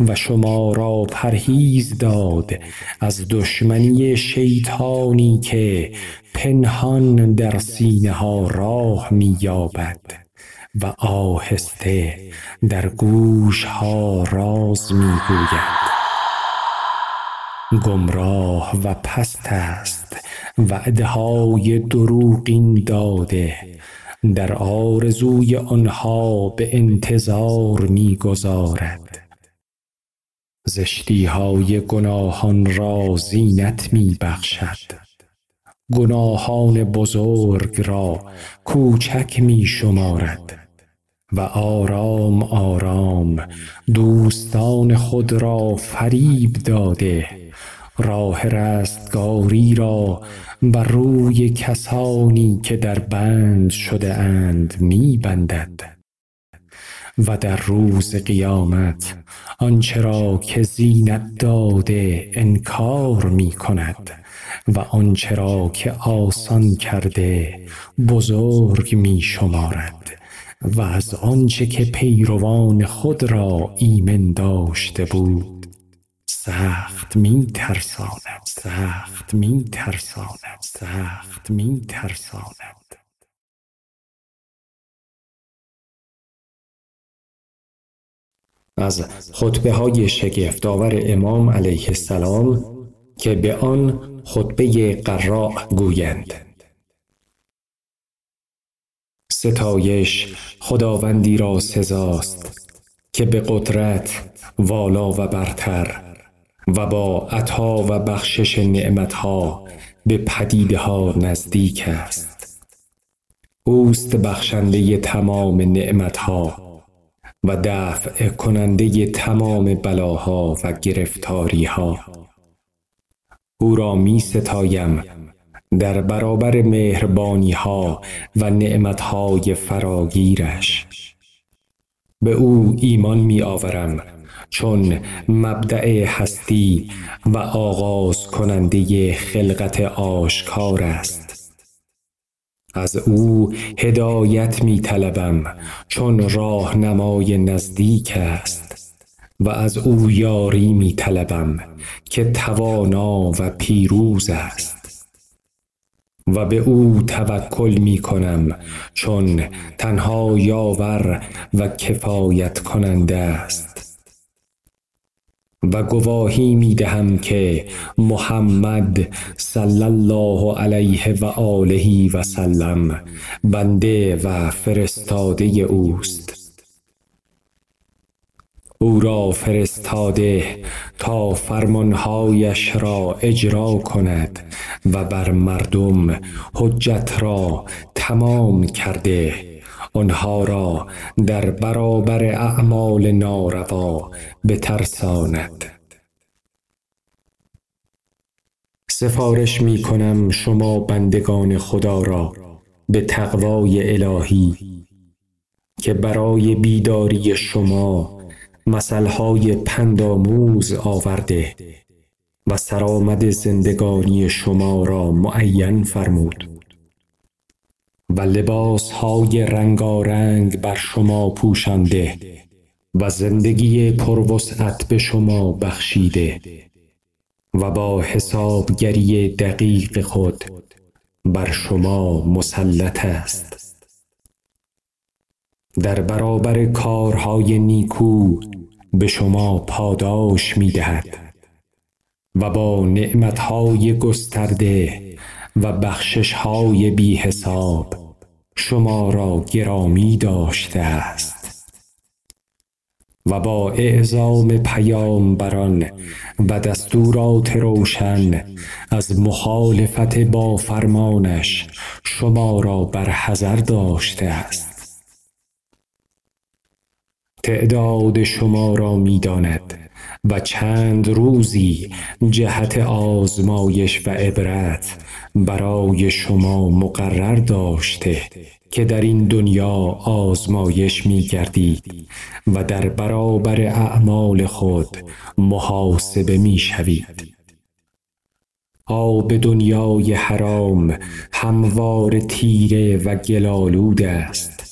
و شما را پرهیز داد از دشمنی شیطانی که پنهان در سینه ها راه می یابد و آهسته در گوش ها راز می گوید گمراه و پست است وعده های دروغین داده. در آرزوی آنها به انتظار می گذارد زشتی های گناهان را زینت می بخشد گناهان بزرگ را کوچک می شمارد و آرام آرام دوستان خود را فریب داده. راه رستگاری را بر روی کسانی که در بند شده اند می بندد و در روز قیامت آنچه را که زینت داده انکار می کند و آنچه را که آسان کرده بزرگ می شمارد و از آنچه که پیروان خود را ایمن داشته بود سخت می ترساند سخت می ترساند سخت می ترساند از خطبه های شگفتآور امام علیه السلام که به آن خطبه قراء گویند. ستایش خداوندی را سزاست که به قدرت والا و برتر و با عطا و بخشش نعمتها به پدیده ها نزدیک است. اوست بخشنده تمام نعمتها. و دفع کننده تمام بلاها و گرفتاریها. او را می ستایم در برابر مهربانی ها و نعمت های فراگیرش. به او ایمان می آورم چون مبدع هستی و آغاز کننده خلقت آشکار است. از او هدایت می طلبم چون راهنمای نزدیک است. و از او یاری می طلبم که توانا و پیروز است. و به او توکل می کنم چون تنها یاور و کفایت کننده است. و گواهی می دهم که محمد صلی الله علیه و آله و سلم بنده و فرستاده اوست. او را فرستاده تا فرمانهایش را اجرا کند و بر مردم حجت را تمام کرده. آنها را در برابر اعمال ناروا بترساند. سفارش می کنم شما بندگان خدا را به تقوای الهی که برای بیداری شما مثلهای پندآموز آورده و سرآمد زندگانی شما را معین فرمود. و لباس های رنگارنگ بر شما پوشانده و زندگی پروسعت به شما بخشیده و با حسابگری دقیق خود بر شما مسلط است. در برابر کارهای نیکو به شما پاداش می دهد و با نعمتهای گسترده و بخشش های بی حساب شما را گرامی داشته است. و با اعزام پیامبران و دستورات روشن از مخالفت با فرمانش شما را بر حذر داشته است. تعداد شما را می داند و چند روزی جهت آزمایش و عبرت برای شما مقرر داشته که در این دنیا آزمایش می گردید و در برابر اعمال خود محاسبه می شوید. آب دنیای حرام هموار تیره و گلالود است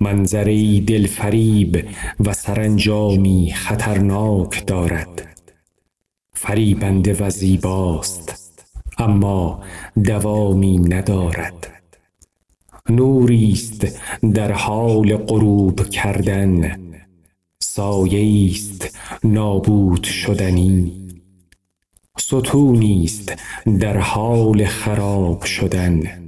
منظری دلفریب و سرانجامی خطرناک دارد. فریبنده و زیباست اما دوامی ندارد. نوری است در حال غروب کردن سایه است نابود شدنی. ستونی است در حال خراب شدن.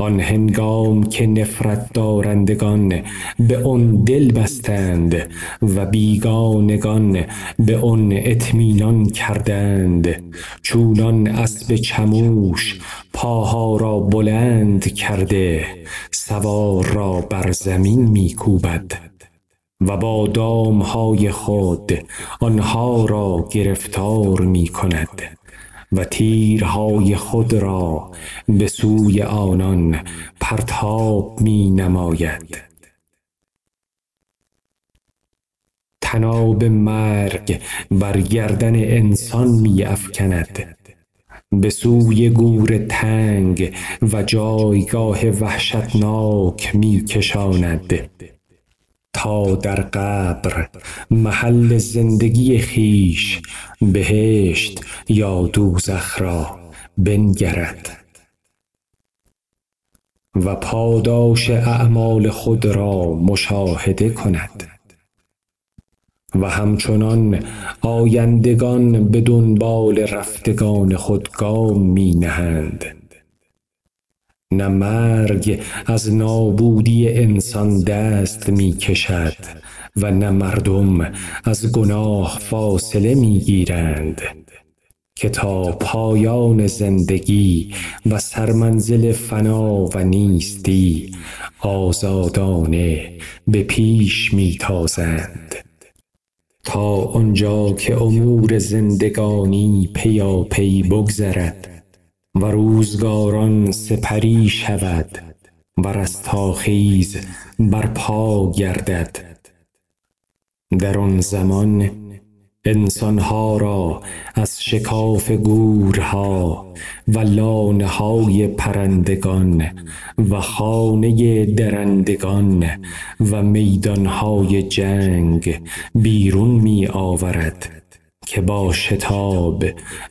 آن هنگام که نفرت دارندگان به آن دل بستند و بیگانگان به آن اطمینان کردند چونان اسب چموش پاها را بلند کرده سوار را بر زمین میکوبد و با دامهای خود آنها را گرفتار می کند و تیرهای خود را به سوی آنان پرتاب می نماید تناب مرگ بر گردن انسان می افکند به سوی گور تنگ و جایگاه وحشتناک می کشاند در قبر محل زندگی خیش بهشت یا دوزخ را بنگرد. و پاداش اعمال خود را مشاهده کند. و همچنان آیندگان به دنبال رفتگان خود گام می نهند نه مرگ از نابودی انسان دست می کشد و نه مردم از گناه فاصله می گیرند که تا پایان زندگی و سرمنزل فنا و نیستی آزادانه به پیش می تازند تا آنجا که امور زندگانی پیاپی بگذرد و روزگاران سپری شود و رستاخیز برپا گردد. در آن زمان انسانها را از شکاف گورها و لانه های پرندگان و خانه درندگان و میدانهای جنگ بیرون می آورد که با شتاب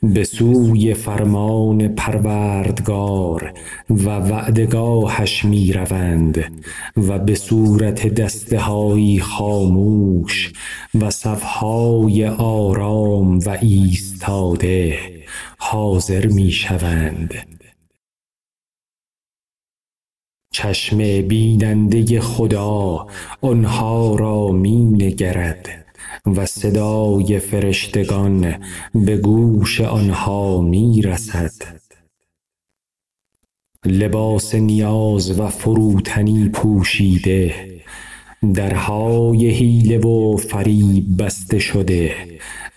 به سوی فرمان پروردگار و وعدگاهش می روند و به صورت دستهایی خاموش و صفهای آرام و ایستاده حاضر می شوند چشم بیننده خدا آنها را می نگرد و صدای فرشتگان به گوش آنها می رسد لباس نیاز و فروتنی پوشیده درهای حیله و فریب بسته شده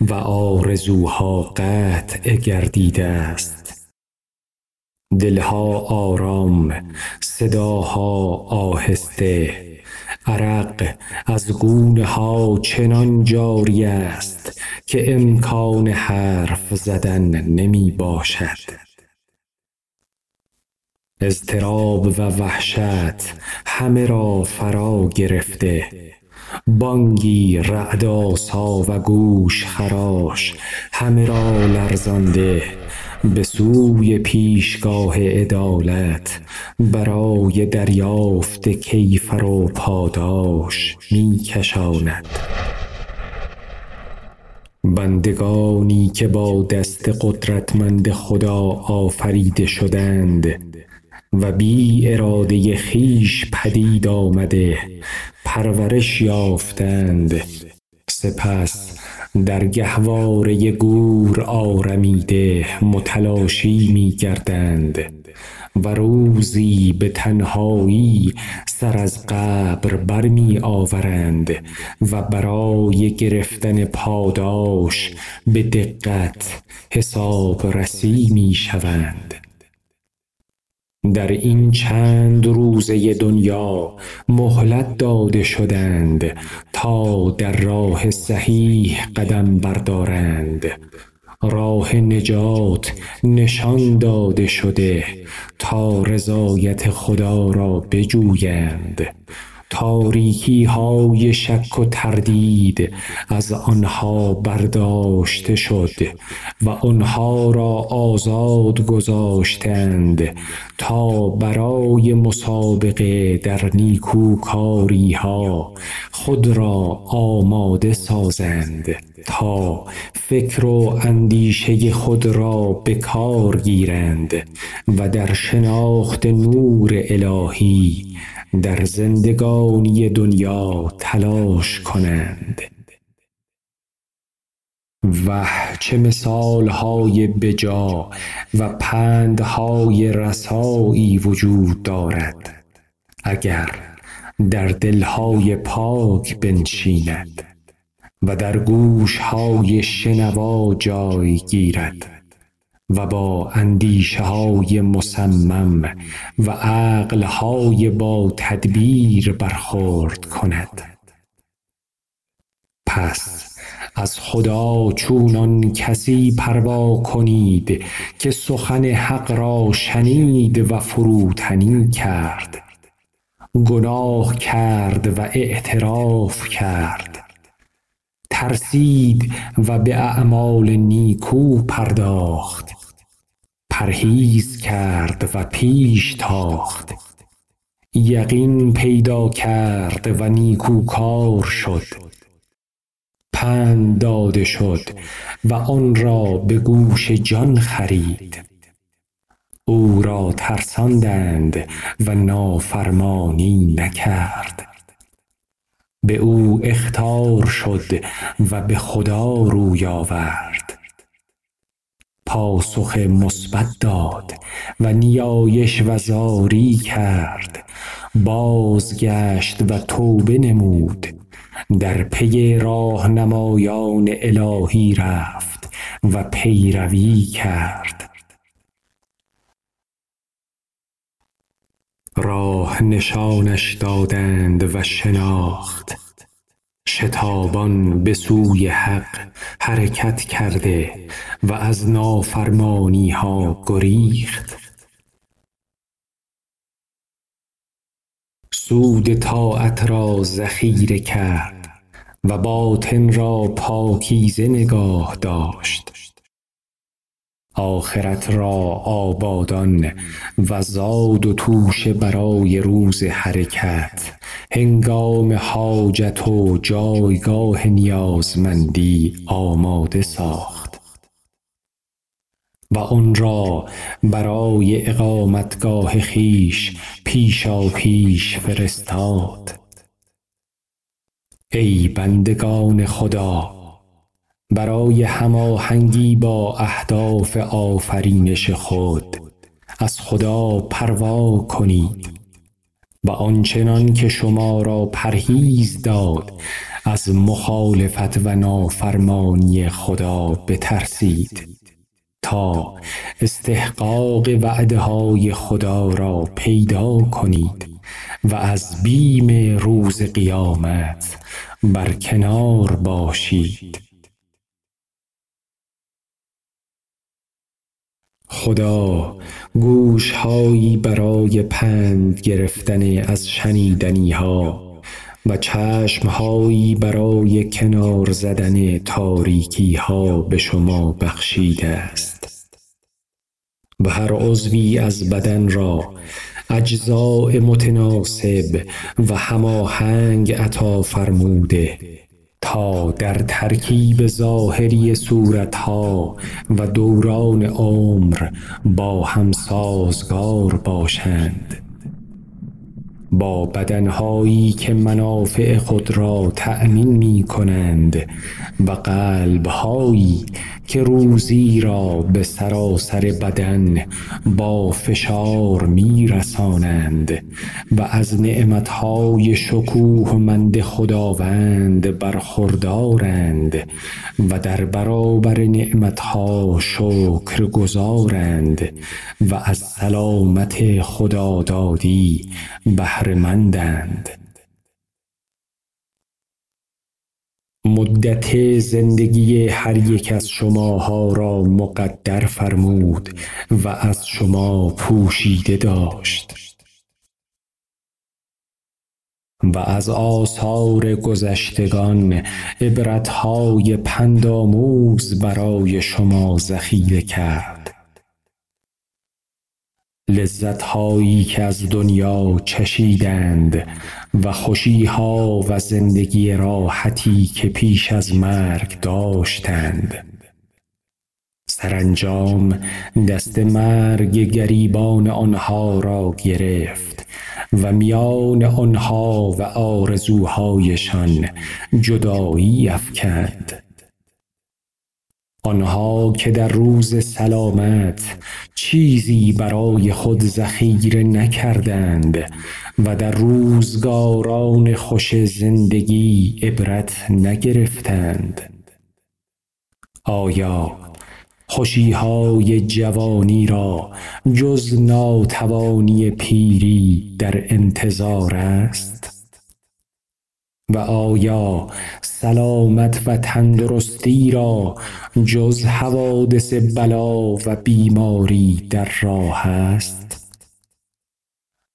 و آرزوها قطع گردیده است. دلها آرام صداها آهسته. عرق از گونه ها چنان جاری است که امکان حرف زدن نمی باشد. اضطراب و وحشت همه را فرا گرفته. بانگی رعدآسا و گوش خراش همه را لرزانده. به سوی پیشگاه عدالت برای دریافت کیفر و پاداش می بندگانی که با دست قدرتمند خدا آفریده شدند و بی اراده خیش پدید آمده پرورش یافتند. سپس در گهواره گور آرمیده متلاشی می گردند و روزی به تنهایی سر از قبر برمی آورند و برای گرفتن پاداش به دقت حساب رسی می شوند در این چند روزه دنیا مهلت داده شدند تا در راه صحیح قدم بردارند. راه نجات نشان داده شده تا رضایت خدا را بجویند. تاریکی های شک و تردید از آنها برداشته شد و آنها را آزاد گذاشتند تا برای مسابقه در نیکوکاری ها خود را آماده سازند تا فکر و اندیشه خود را به کار گیرند و در شناخت نور الهی در زندگانی دنیا تلاش کنند. وه چه مثالهای بجا و پندهای رسایی وجود دارد اگر در دلهای پاک بنشیند و در گوشهای شنوا جای گیرد. و با اندیشه های مصمم و عقل های با تدبیر برخورد کند. پس از خدا چونان کسی پروا کنید که سخن حق را شنید و فروتنی کرد. گناه کرد و اعتراف کرد. ترسید و به اعمال نیکو پرداخت. پرهیز کرد و پیش تاخت. یقین پیدا کرد و نیکوکار شد. پند داده شد و آن را به گوش جان خرید. او را ترساندند و نافرمانی نکرد. به او اخطار شد و به خدا روی آورد. پاسخ مثبت داد و نیایش و زاری کرد. بازگشت و توبه نمود. در پی راهنمایان الهی رفت و پیروی کرد. راه نشانش دادند و شناخت. شتابان به سوی حق حرکت کرده و از نافرمانی ها گریخت. سود طاعت را ذخیره کرد و باطن را پاکیزه نگاه داشت. آخرت را آبادان و زاد و توشه برای روز حرکت هنگام حاجت و جایگاه نیازمندی آماده ساخت. و آن را برای اقامتگاه خویش پیشاپیش فرستاد. ای بندگان خدا برای هماهنگی با اهداف آفرینش خود. از خدا پروا کنید. و آنچنان که شما را پرهیز داد از مخالفت و نافرمانی خدا بترسید. تا استحقاق وعده های خدا را پیدا کنید و از بیم روز قیامت برکنار باشید. خدا گوشهایی برای پند گرفتن از شنیدنی ها و چشمهایی برای کنار زدن تاریکی ها به شما بخشیده است. و هر عضوی از بدن را اجزاء متناسب و هماهنگ عطا فرموده. تا در ترکیب ظاهری صورتها و دوران عمر با هم سازگار باشند. با بدنهایی که منافع خود را تأمین می کنند و قلبهایی که روزی را به سراسر بدن با فشار می رسانند و از نعمتهای شکوهمند خداوند برخوردارند و در برابر نعمتها شکر گذارند و از سلامت خدادادی بهرهمندند. مدت زندگی هر یک از شماها را مقدر فرمود و از شما پوشیده داشت. و از آثار گذشتگان عبرتهای پندآموز برای شما ذخیره کرد. لذتهایی که از دنیا چشیدند و خوشیها و زندگی راحتی که پیش از مرگ داشتند. سرانجام دست مرگ گریبان آنها را گرفت و میان آنها و آرزوهایشان جدایی افکند. آنها که در روز سلامت چیزی برای خود ذخیره نکردند و در روزگاران خوش زندگی عبرت نگرفتند. آیا خوشیهای جوانی را جز ناتوانی پیری در انتظار است؟ و آیا سلامت و تندرستی را جز حوادث بلا و بیماری در راه است؟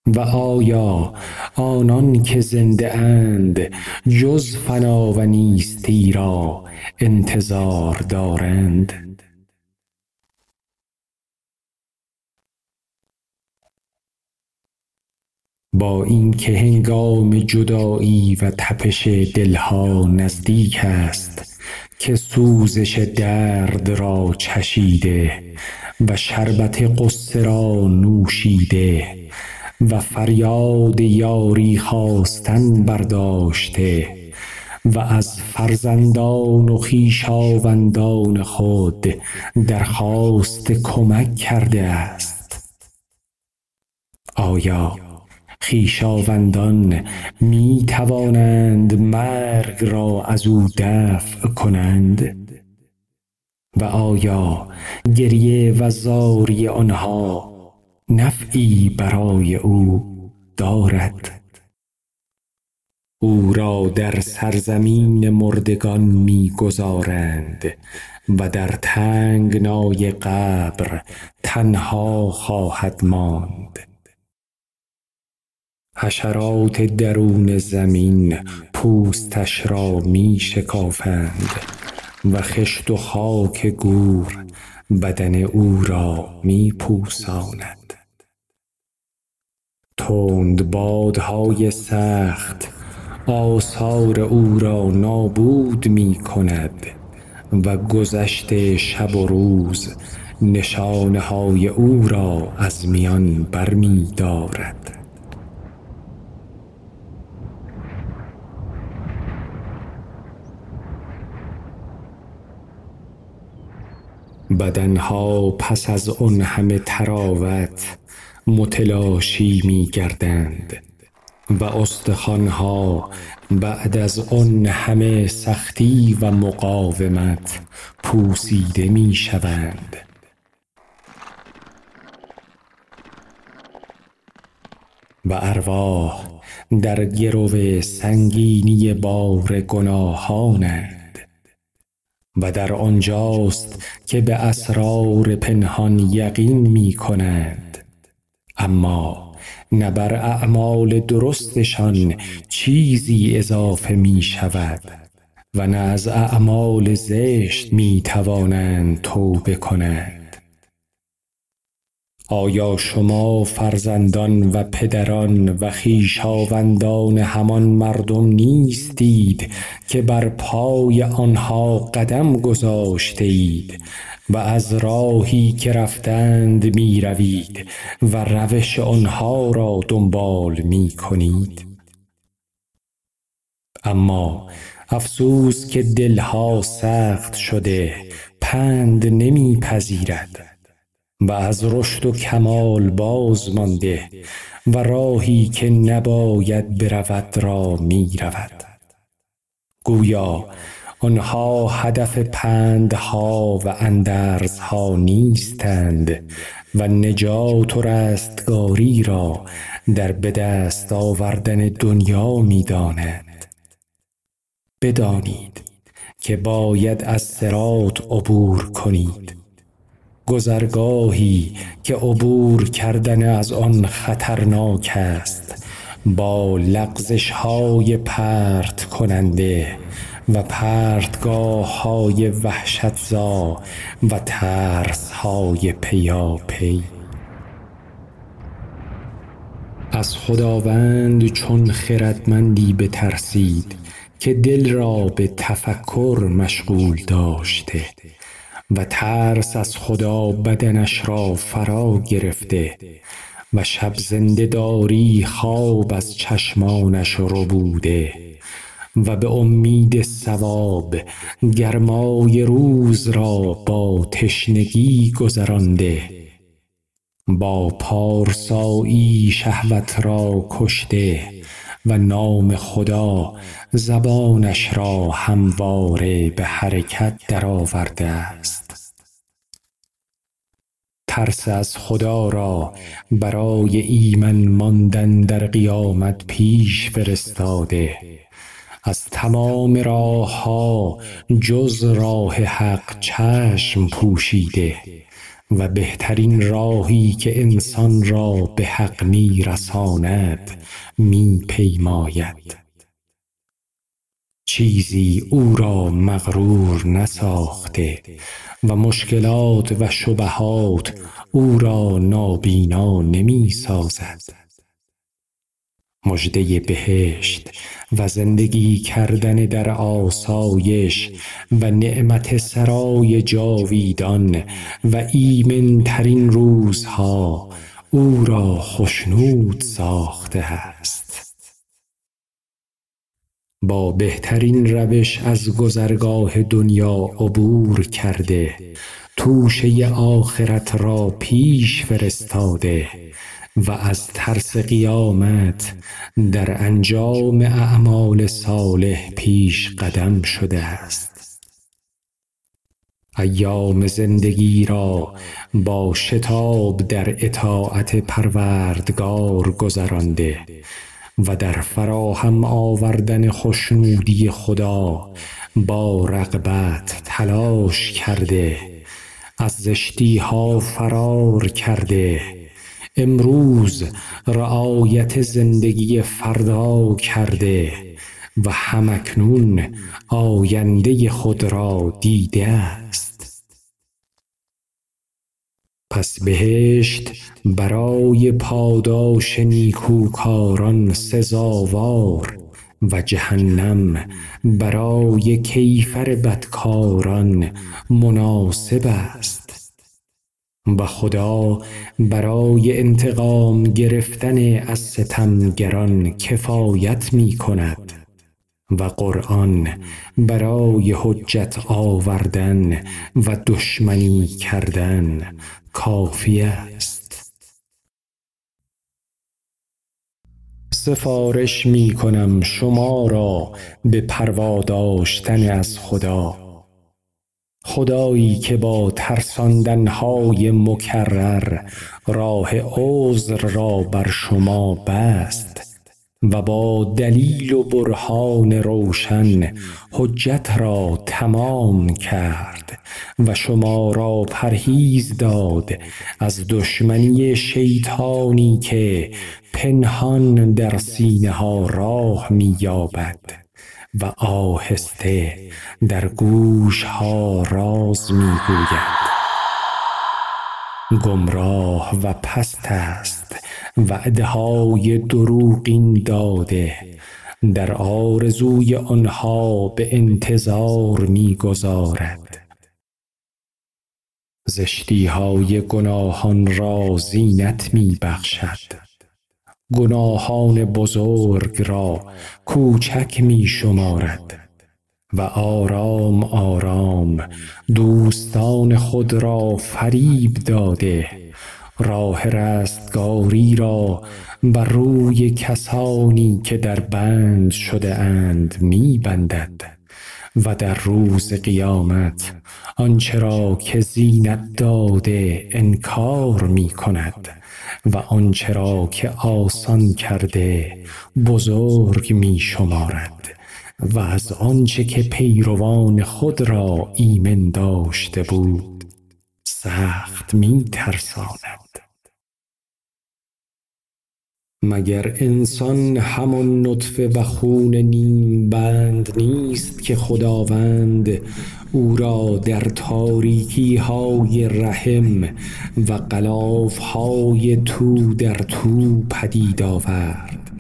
و آیا آنان که زنده اند جز فنا و نیستی را انتظار دارند؟ با اینکه هنگام جدایی و تپش دلها نزدیک است که سوزش درد را چشیده و شربت قصه را نوشیده و فریاد یاری خواستن برداشته و از فرزندان و خویشاوندان خود درخواست کمک کرده است. آیا خویشاوندان می توانند مرگ را از او دفع کنند؟ و آیا گریه و زاری آنها نفعی برای او دارد؟ او را در سرزمین مردگان می‌گذارند و در تنگنای قبر تنها خواهد ماند. حشرات درون زمین پوستش را می شکافند و خشت و خاک گور بدن او را می پوساند. تند بادهای سخت آثار او را نابود می کند و گذشت شب و روز نشانه های او را از میان برمی دارد. بدنها پس از آن همه تراوت متلاشی می گردند و استخوانها بعد از آن همه سختی و مقاومت پوسیده می شوند و ارواح در گرو سنگینی بار گناهانند. و در آنجاست که به اسرار پنهان یقین می کنند اما نه بر اعمال درستشان چیزی اضافه می شود و نه از اعمال زشت می توانند توبه کنند. آیا شما فرزندان و پدران و خویشاوندان همان مردم نیستید که بر پای آنها قدم گذاشته اید و از راهی که رفتند می روید و روش آنها را دنبال می کنید اما افسوس که دلها سخت شده پند نمی پذیرد و از رشد و کمال باز مانده و راهی که نباید برود را می رود. گویا آنها هدف پندها و اندرزها نیستند و نجات و رستگاری را در به دست آوردن دنیا می دانند. بدانید که باید از صراط عبور کنید. گذرگاهی که عبور کردن از آن خطرناک است با لغزش های پرت کننده و پرتگاه های وحشتزا و ترس های پیاپی. از خداوند چون خردمندی بترسید که دل را به تفکر مشغول داشته. و ترس از خدا بدنش را فرا گرفته و شب زنده داری خواب از چشمانش ربوده و به امید ثواب گرمای روز را با تشنگی گذرانده. با پارسایی شهوت را کشته و نام خدا زبانش را همواره به حرکت درآورده است. ترس از خدا را برای ایمن ماندن در قیامت پیش فرستاده. از تمام راه ها جز راه حق چشم پوشیده. و بهترین راهی که انسان را به حق می رساند می پیماید چیزی او را مغرور نساخته و مشکلات و شبهات او را نابینا نمی سازد مژده بهشت و زندگی کردن در آسایش و نعمت سرای جاویدان و ایمن ترین روزها او را خشنود ساخته است. با بهترین روش از گذرگاه دنیا عبور کرده توشه آخرت را پیش فرستاده و از ترس قیامت در انجام اعمال صالح پیش قدم شده است. ایام زندگی را با شتاب در اطاعت پروردگار گذرانده و در فراهم آوردن خشنودی خدا با رغبت تلاش کرده از زشتی ها فرار کرده امروز رعایت زندگی فردا کرده و همکنون آینده خود را دیده است. پس بهشت برای پاداش نیکوکاران سزاوار و جهنم برای کیفر بدکاران مناسب است. و خدا برای انتقام گرفتن از ستمگران کفایت می کند و قرآن برای حجت آوردن و دشمنی کردن کافی است. سفارش می کنم شما را به پروا داشتن از خدا. خدایی که با ترساندنهای مکرر راه عذر را بر شما بست و با دلیل و برهان روشن حجت را تمام کرد و شما را پرهیز داد از دشمنی شیطانی که پنهان در سینه ها راه می یابد و آهسته در گوش ها راز می گوید گمراه و پست است وعده های دروغین داده. در آرزوی آنها به انتظار می گذارد زشتی های گناهان را زینت می بخشد گناهان بزرگ را کوچک می شمارد و آرام آرام دوستان خود را فریب داده. راه رستگاری را بر روی کسانی که در بند شده اند می بندد و در روز قیامت آنچه را که زینت داده انکار می کند. و آنچه را که آسان کرده بزرگ می شمارد و از آنچه که پیروان خود را ایمن داشته بود سخت می ترساند. مگر انسان همان نطفه و خون نیم بند نیست که خداوند او را در تاریکی های رحم و غلاف های تو در تو پدید آورد.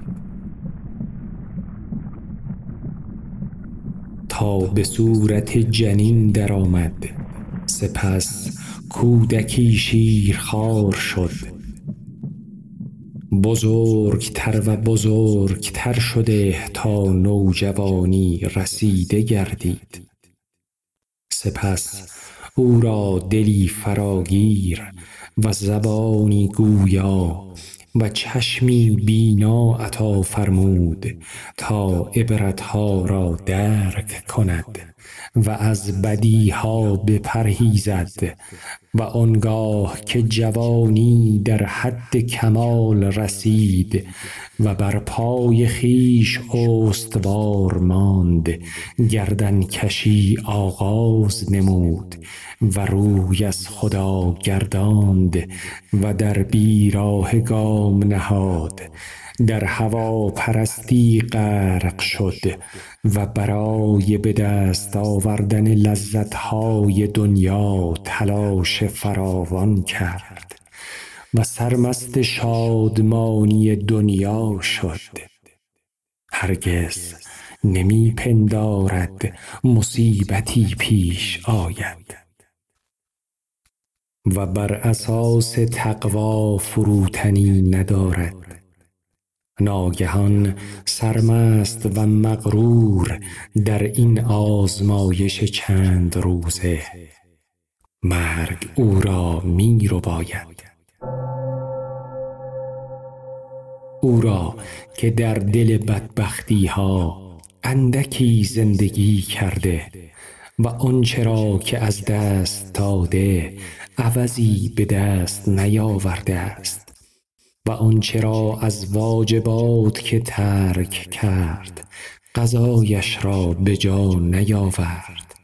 تا به صورت جنین درآمد سپس کودکی شیرخوار شد. بزرگتر و بزرگتر شده تا نوجوانی رسیده گردید. سپس او را دلی فراگیر و زبانی گویا و چشمی بینا عطا فرمود تا عبرتها را درک کند. و از بدیها بپرهیزد و آنگاه که جوانی در حد کمال رسید و بر پای خیش استوار ماند گردن کشی آغاز نمود و روی از خدا گرداند و در بیراه گام نهاد. در هوا پرستی غرق شد و برای به دست آوردن لذتهای دنیا تلاش فراوان کرد و سرمست شادمانی دنیا شد. هرگز نمی پندارد مصیبتی پیش آید. و بر اساس تقوا فروتنی ندارد. ناگهان سرمست و مغرور در این آزمایش چند روزه مرگ او را می باید او را که در دل بدبختی ها اندکی زندگی کرده و آنچه را که از دست داده عوضی به دست نیاورده است. و آنچه را از واجبات که ترک کرد قضایش را به جا نیاورد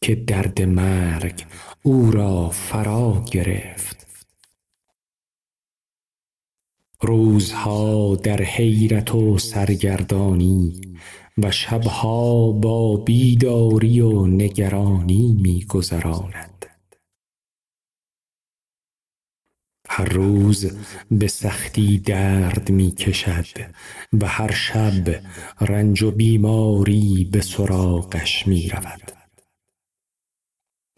که درد مرگ او را فرا گرفت. روزها در حیرت و سرگردانی و شبها با بیداری و نگرانی میگذراند. هر روز به سختی درد می کشد و هر شب رنج و بیماری به سراغش می رود.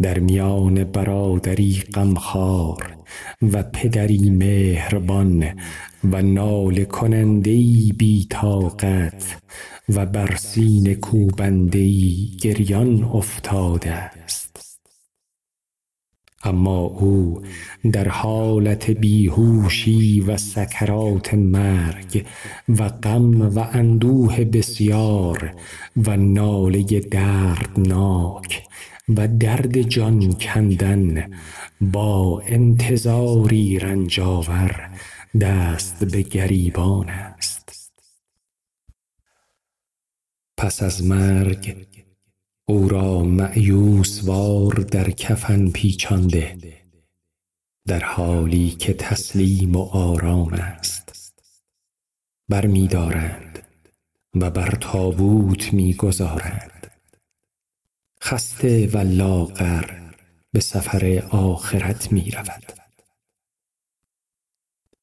در میان برادری غمخوار و پدری مهربان و ناله کنندهی بی طاقت و بر سینه کوبندهی گریان افتاده است اما او در حالت بیهوشی و سکرات مرگ و غم و اندوه بسیار و ناله دردناک و درد جان کندن با انتظاری رنجاور دست به گریبان است. پس از مرگ او را معیوس وار در کفن پیچانده در حالی که تسلیم و آرام است برمیدارند و بر تابوت می‌گذارند خسته و لاغر به سفر آخرت می رود.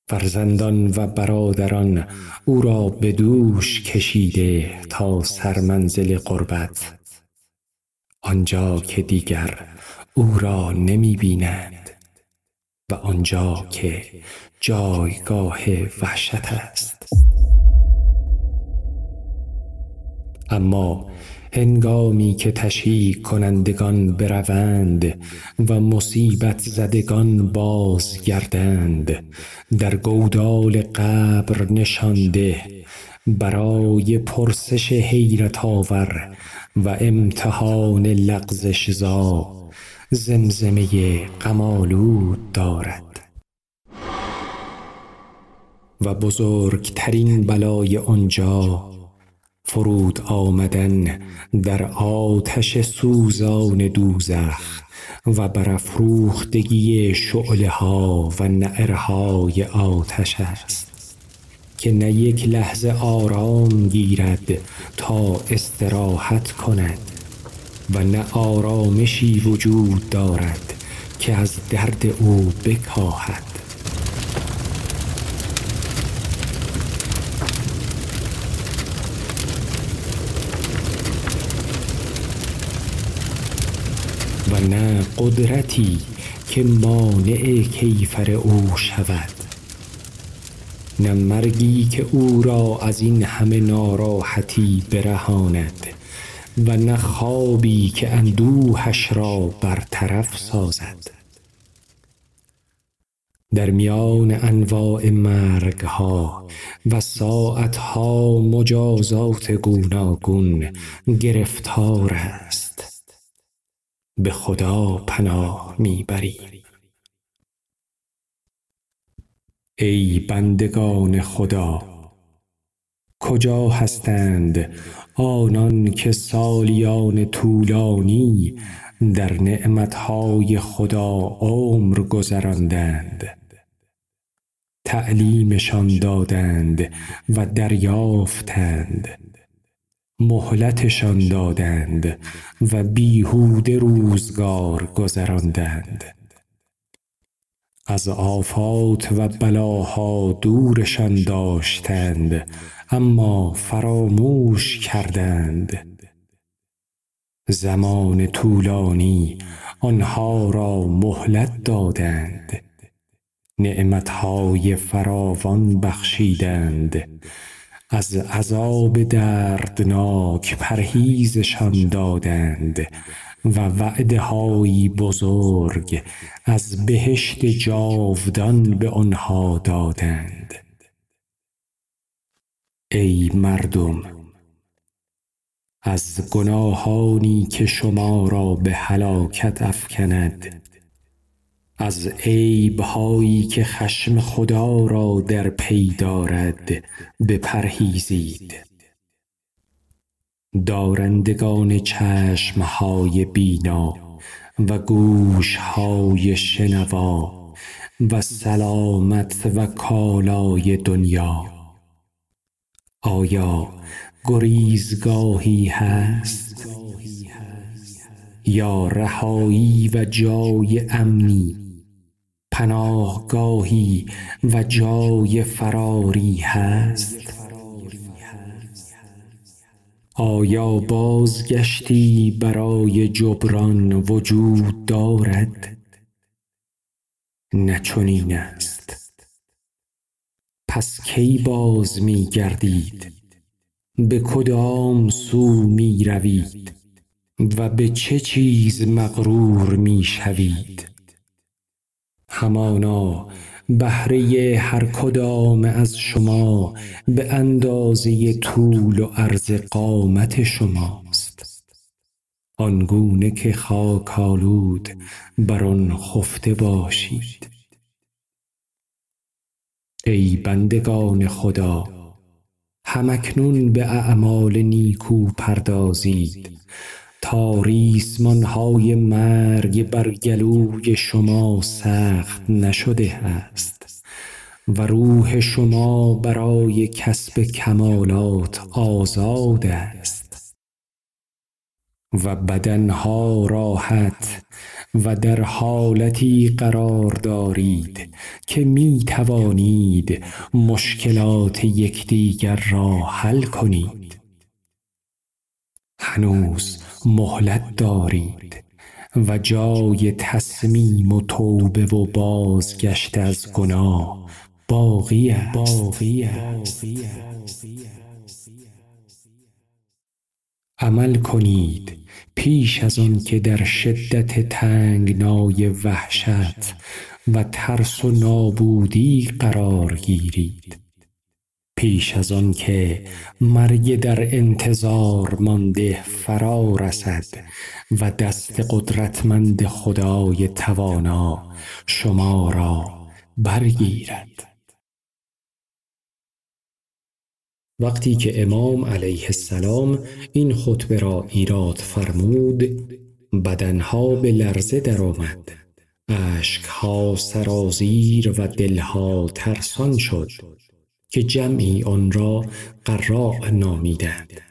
فرزندان و برادران او را به دوش کشیده تا سرمنزل قربت آنجا که دیگر او را نمی بینند و آنجا که جایگاه وحشت است. اما هنگامی که تشییع کنندگان بروند و مصیبت زدگان بازگردند در گودال قبر نشانده برای پرسش حیرت آور و امتحان لغزش زا زمزمه قمالود دارد. و بزرگترین بلای آنجا فرود آمدن در آتش سوزان دوزخ و برافروختگی شعله ها و نعرهای آتش است. که نه یک لحظه آرام گیرد تا استراحت کند و نه آرامشی وجود دارد که از درد او بکاهد. و نه قدرتی که مانع کیفر او شود. نه مرگی که او را از این همه ناراحتی برهاند و نه خوابی که اندوهش را برطرف سازد. در میان انواع مرگ ها و ساعت ها مجازات گوناگون گرفتار است. به خدا پناه می ای بندگان خدا! کجا هستند آنان که سالیان طولانی در نعمتهای خدا عمر گذراندند؟ تعلیمشان دادند و دریافتند. مهلتشان دادند و بیهوده روزگار گذراندند. از آفات و بلاها دورشان داشتند اما فراموش کردند. زمان طولانی آنها را مهلت دادند. نعمتهای فراوان بخشیدند. از عذاب دردناک پرهیزشان دادند. و وعده هایی بزرگ از بهشت جاودان به آنها دادند. ای مردم از گناهانی که شما را به هلاکت افکند از عیبهایی که خشم خدا را در پی دارد بپرهیزید. دارندگان چشمهای بینا و گوشهای شنوا و سلامت و کالای دنیا. آیا گریزگاهی هست یا رهایی و جای امنی؟ پناهگاهی و جای فراری هست؟ آیا بازگشتی برای جبران وجود دارد؟ نه چنین است. پس کی باز می گردید؟ به کدام سو می روید؟ و به چه چیز مغرور می شوید؟ همانا بهره هر کدام از شما به اندازه طول و عرض قامت شماست. آنگونه که خاک آلود بر آن خفته باشید. ای بندگان خدا هم اکنون به اعمال نیکو پردازید. تا ریسمان های مرگ بر گلوی شما سخت نشده است و روح شما برای کسب کمالات آزاد است و بدنها راحت و در حالتی قرار دارید که می توانید مشکلات یکدیگر را حل کنید. هنوز مهلت دارید و جای تصمیم و توبه و بازگشت از گناه باقی است. عمل کنید پیش از آن که در شدت تنگنای وحشت و ترس و نابودی قرار گیرید. پیش از آن که مرگ در انتظار مانده فرا رسد و دست قدرتمند خدای توانا شما را برگیرد. وقتی که امام علیه السلام این خطبه را ایراد فرمود بدنها به لرزه درآمد. اشکها سرازیر و دلها ترسان شد. که جمعی آن را قراء نامیدند.